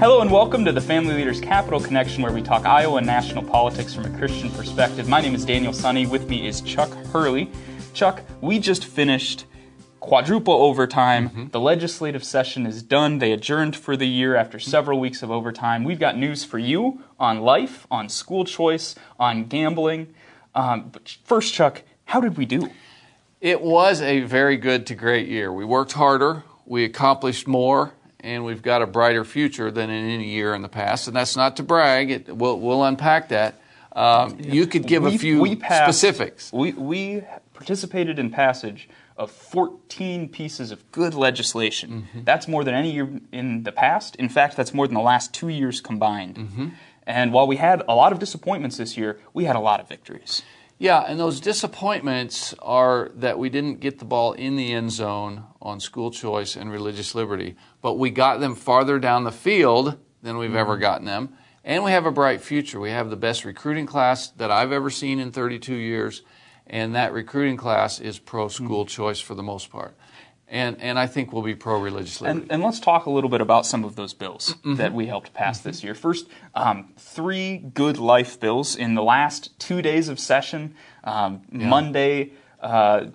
Hello and welcome to the Family Leaders Capitol Connection, where we talk Iowa and national politics from a Christian perspective. My name is Daniel Sunny. With me is Chuck Hurley. Chuck, we just finished quadruple overtime. Mm-hmm. The legislative session is done. They adjourned for the year after several weeks of overtime. We've got news for you on life, on school choice, on gambling. Um, but first, Chuck, how did we do? It was a very good to great year. We worked harder, we accomplished more, and we've got a brighter future than in any year in the past. And that's not to brag. It, we'll, we'll unpack that. Um, you could give we, a few we passed, specifics. We, we participated in passage of 14 pieces of good legislation. Mm-hmm. That's more than any year in the past. In fact, that's more than the last two years combined. Mm-hmm. And while we had a lot of disappointments this year, we had a lot of victories. Yeah, and those disappointments are that we didn't get the ball in the end zone on school choice and religious liberty, but we got them farther down the field than we've mm-hmm. ever gotten them. And we have a bright future. We have the best recruiting class that I've ever seen in 32 years, and that recruiting class is pro school mm-hmm. choice for the most part and and I think we'll be pro religious liberty. And, and, let's talk a little bit about some of those bills mm-hmm. that we helped pass mm-hmm. this year. First, um, three good life bills in the last two days of session. Um, yeah. Monday, uh,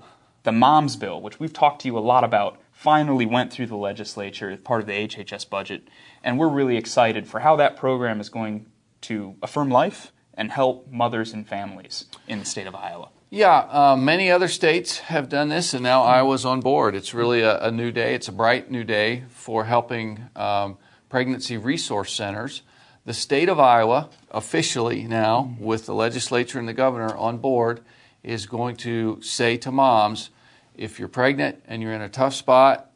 the Moms Bill, which we've talked to you a lot about, finally went through the legislature as part of the HHS budget, and we're really excited for how that program is going to affirm life and help mothers and families in the state of Iowa. Yeah, uh, many other states have done this, and now Iowa's on board. It's really a, a new day. It's a bright new day for helping um, pregnancy resource centers. The state of Iowa, officially now, with the legislature and the governor on board, is going to say to moms, if you're pregnant and you're in a tough spot,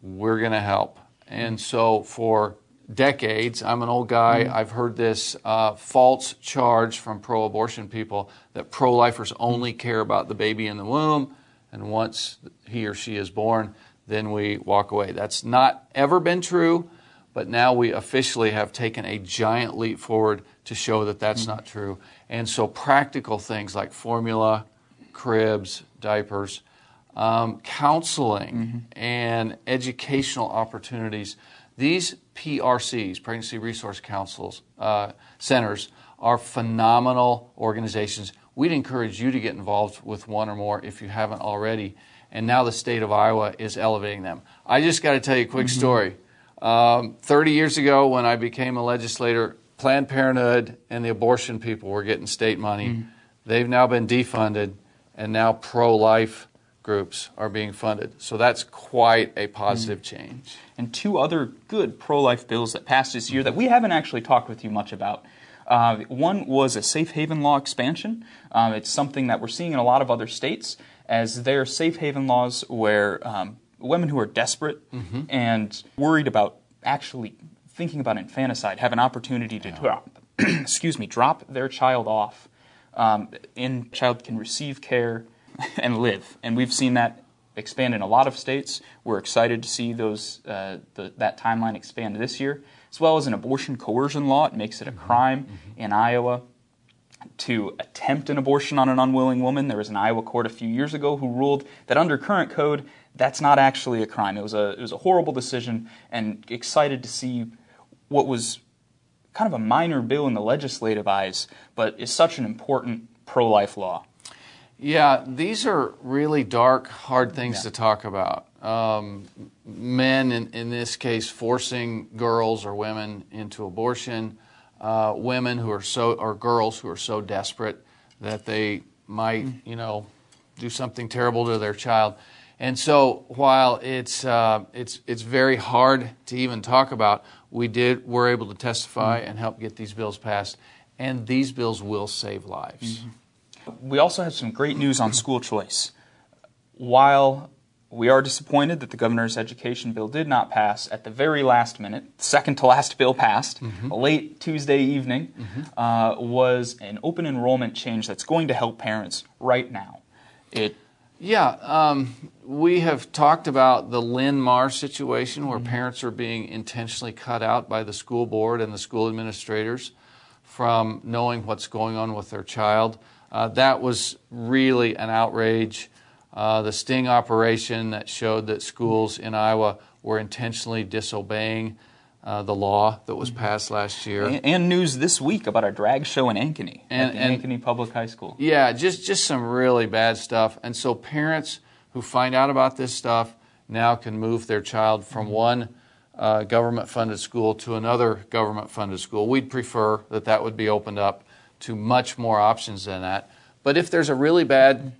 we're going to help. And so for decades. I'm an old guy. Mm-hmm. I've heard this uh, false charge from pro abortion people that pro lifers only care about the baby in the womb, and once he or she is born, then we walk away. That's not ever been true, but now we officially have taken a giant leap forward to show that that's mm-hmm. not true. And so, practical things like formula, cribs, diapers, um, counseling, mm-hmm. and educational opportunities these PRCs, Pregnancy Resource Councils, uh, centers, are phenomenal organizations. We'd encourage you to get involved with one or more if you haven't already. And now the state of Iowa is elevating them. I just got to tell you a quick mm-hmm. story. Um, 30 years ago, when I became a legislator, Planned Parenthood and the abortion people were getting state money. Mm-hmm. They've now been defunded, and now pro life groups are being funded. So that's quite a positive mm. change. And two other good pro life bills that passed this year that we haven't actually talked with you much about. Uh, one was a safe haven law expansion. Um, it's something that we're seeing in a lot of other states as their safe haven laws where um, women who are desperate mm-hmm. and worried about actually thinking about infanticide have an opportunity to yeah. drop, excuse me, drop their child off. Um, and child can receive care and live. And we've seen that expand in a lot of states. We're excited to see those uh, the, that timeline expand this year, as well as an abortion coercion law. It makes it a mm-hmm. crime mm-hmm. in Iowa to attempt an abortion on an unwilling woman. There was an Iowa court a few years ago who ruled that under current code, that's not actually a crime. It was a it was a horrible decision, and excited to see what was kind of a minor bill in the legislative eyes, but is such an important pro-life law. Yeah, these are really dark, hard things yeah. to talk about. Um, men, in, in, this case, forcing girls or women into abortion, uh, women who are so, or girls who are so desperate that they might, mm. you know, do something terrible to their child. And so, while it's uh, it's it's very hard to even talk about, we did we're able to testify mm. and help get these bills passed, and these bills will save lives. Mm-hmm. We also have some great news on school choice. While we are disappointed that the governor's education bill did not pass at the very last minute. The second to last bill passed mm-hmm. late Tuesday evening. Mm-hmm. Uh, was an open enrollment change that's going to help parents right now. It. Yeah, um, we have talked about the Lynn Marr situation where mm-hmm. parents are being intentionally cut out by the school board and the school administrators from knowing what's going on with their child. Uh, that was really an outrage. Uh, the sting operation that showed that schools in Iowa were intentionally disobeying uh, the law that was passed last year. And, and news this week about our drag show in Ankeny And- at the and- Ankeny Public High School. Yeah, just just some really bad stuff. And so parents who find out about this stuff now can move their child from one uh, government-funded school to another government-funded school. We'd prefer that that would be opened up to much more options than that. But if there's a really bad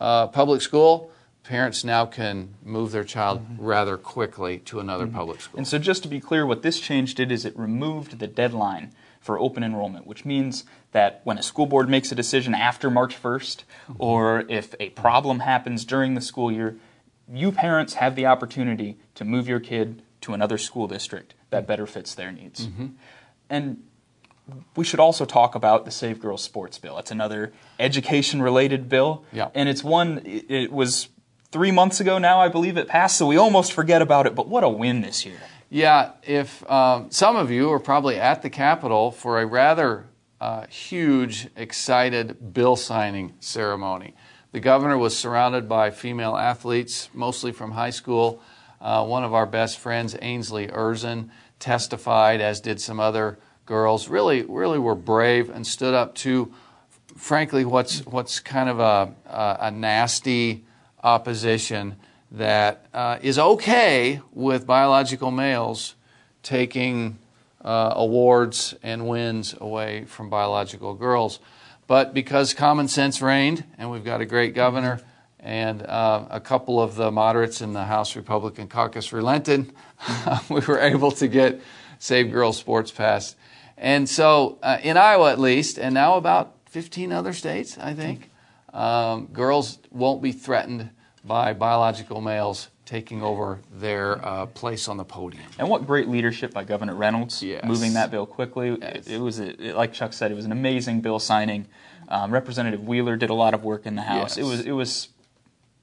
uh, public school, parents now can move their child mm-hmm. rather quickly to another mm-hmm. public school. And so, just to be clear, what this change did is it removed the deadline for open enrollment, which means that when a school board makes a decision after March 1st, mm-hmm. or if a problem happens during the school year, you parents have the opportunity to move your kid to another school district that better fits their needs. And we should also talk about the Save Girls Sports Bill. It's another education related bill. Yeah. And it's one, it was three months ago now, I believe it passed, so we almost forget about it, but what a win this year. Yeah, if um, some of you are probably at the Capitol for a rather uh, huge, excited bill signing ceremony. The governor was surrounded by female athletes, mostly from high school. Uh, one of our best friends, Ainsley Erzen, testified, as did some other girls. Really, really were brave and stood up to, frankly, what's what's kind of a a, a nasty opposition that uh, is okay with biological males taking uh, awards and wins away from biological girls. But because common sense reigned, and we've got a great governor, and uh, a couple of the moderates in the House Republican caucus relented, we were able to get Save Girls Sports passed. And so, uh, in Iowa at least, and now about 15 other states, I think, um, girls won't be threatened by biological males taking over their uh, place on the podium. And what great leadership by Governor Reynolds, Yes. moving that bill quickly. Yes. It, it was, a, it- like Chuck said, it was an amazing bill signing. Um, Representative Wheeler did a lot of work in the House. It was, it was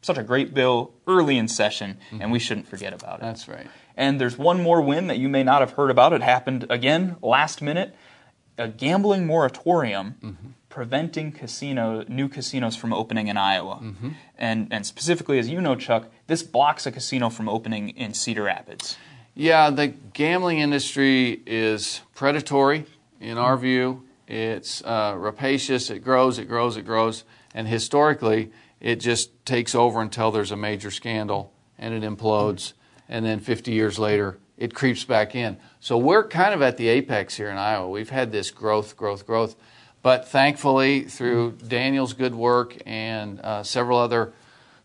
such a great bill early in session, Mm-hmm. and we shouldn't forget about it. That's right. And there's one more win that you may not have heard about. It happened again last minute. A gambling moratorium Mm-hmm. preventing casino new casinos from opening in Iowa. Mm-hmm. And and specifically as you know Chuck, this blocks a casino from opening in Cedar Rapids. Yeah, the gambling industry is predatory in our view. It's uh, rapacious. It grows, it grows, it grows. And historically, it just takes over until there's a major scandal and it implodes. And then 50 years later, it creeps back in. So we're kind of at the apex here in Iowa. We've had this growth, growth, growth. But thankfully, through Daniel's good work and uh, several other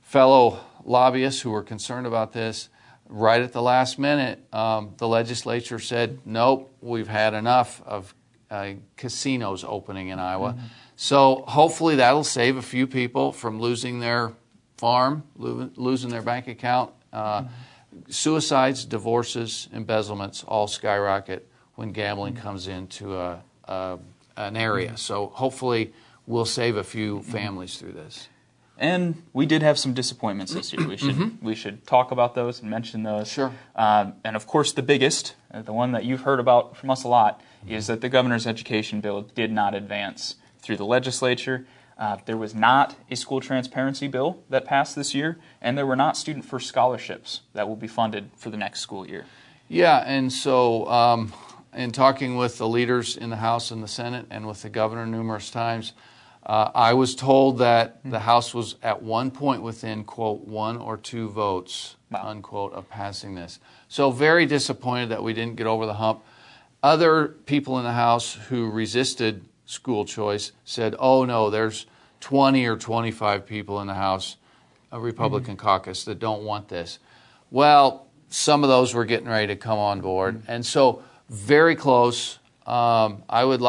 fellow lobbyists who were concerned about this, right at the last minute, um, the legislature said, nope, we've had enough of uh, casinos opening in Iowa. So hopefully that'll save a few people from losing their farm, lo- losing their bank account. Uh, Suicides, divorces, embezzlements all skyrocket when gambling comes into a, a, an area. So hopefully we'll save a few families through this. And we did have some disappointments this year. We should we should talk about those and mention those. Mm-hmm. Sure. Um, and of course, the biggest, uh, the one that you've heard about from us a lot, Mm-hmm. is that the governor's education bill did not advance through the legislature. Uh, there was not a school transparency bill that passed this year, and there were not student first scholarships that will be funded for the next school year. Yeah, and so um, in talking with the leaders in the House and the Senate and with the governor numerous times, uh, I was told that the House was at one point within, quote, one or two votes, Wow. unquote, of passing this. So very disappointed that we didn't get over the hump. Other people in the House who resisted school choice said, oh no, there's 20 or 25 people in the House, a Republican caucus, that don't want this. Well, some of those were getting ready to come on board. And so, very close. Um, I would like